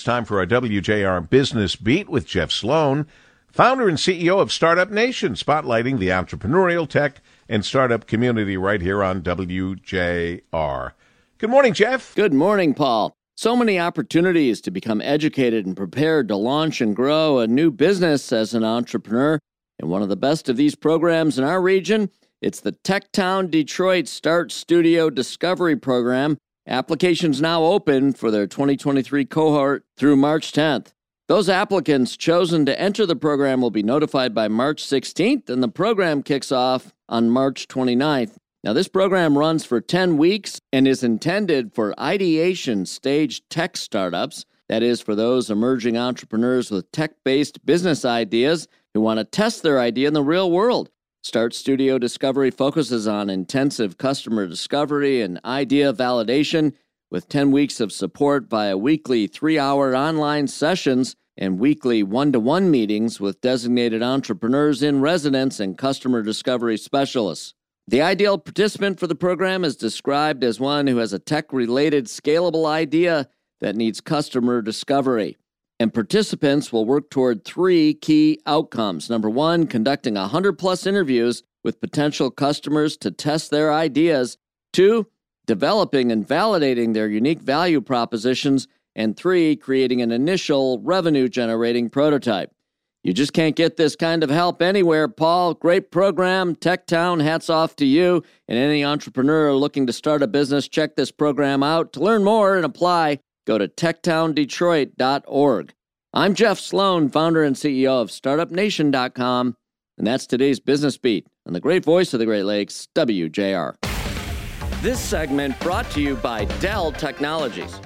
It's time for our WJR Business Beat with Jeff Sloan, founder and CEO of Startup Nation, spotlighting the entrepreneurial tech and startup community right here on WJR. Good morning, Jeff. Good morning, Paul. So many opportunities to become educated and prepared to launch and grow a new business as an entrepreneur. And one of the best of these programs in our region, it's the Techtown Detroit Start Studio Discovery Program Applications now open for their 2023 cohort through March 10th. Those applicants chosen to enter the program will be notified by March 16th, and the program kicks off on March 29th. Now, this program runs for 10 weeks and is intended for ideation stage tech startups. That is, for those emerging entrepreneurs with tech based business ideas who want to test their idea in the real world. Start Studio Discovery focuses on intensive customer discovery and idea validation with 10 weeks of support via weekly three hour online sessions and weekly one to one meetings with designated entrepreneurs in residence and customer discovery specialists. The ideal participant for the program is described as one who has a tech related scalable idea that needs customer discovery and participants will work toward three key outcomes. Number one, conducting 100 plus interviews with potential customers to test their ideas. Two, developing and validating their unique value propositions. And three, creating an initial revenue generating prototype. You just can't get this kind of help anywhere, Paul. Great program. Techtown, hats off to you. And any entrepreneur looking to start a business, check this program out. To learn more and apply, go to techtowndetroit.org. I'm Jeff Sloan, founder and CEO of StartupNation.com, and that's today's Business Beat on the great voice of the Great Lakes, WJR. This segment brought to you by Dell Technologies.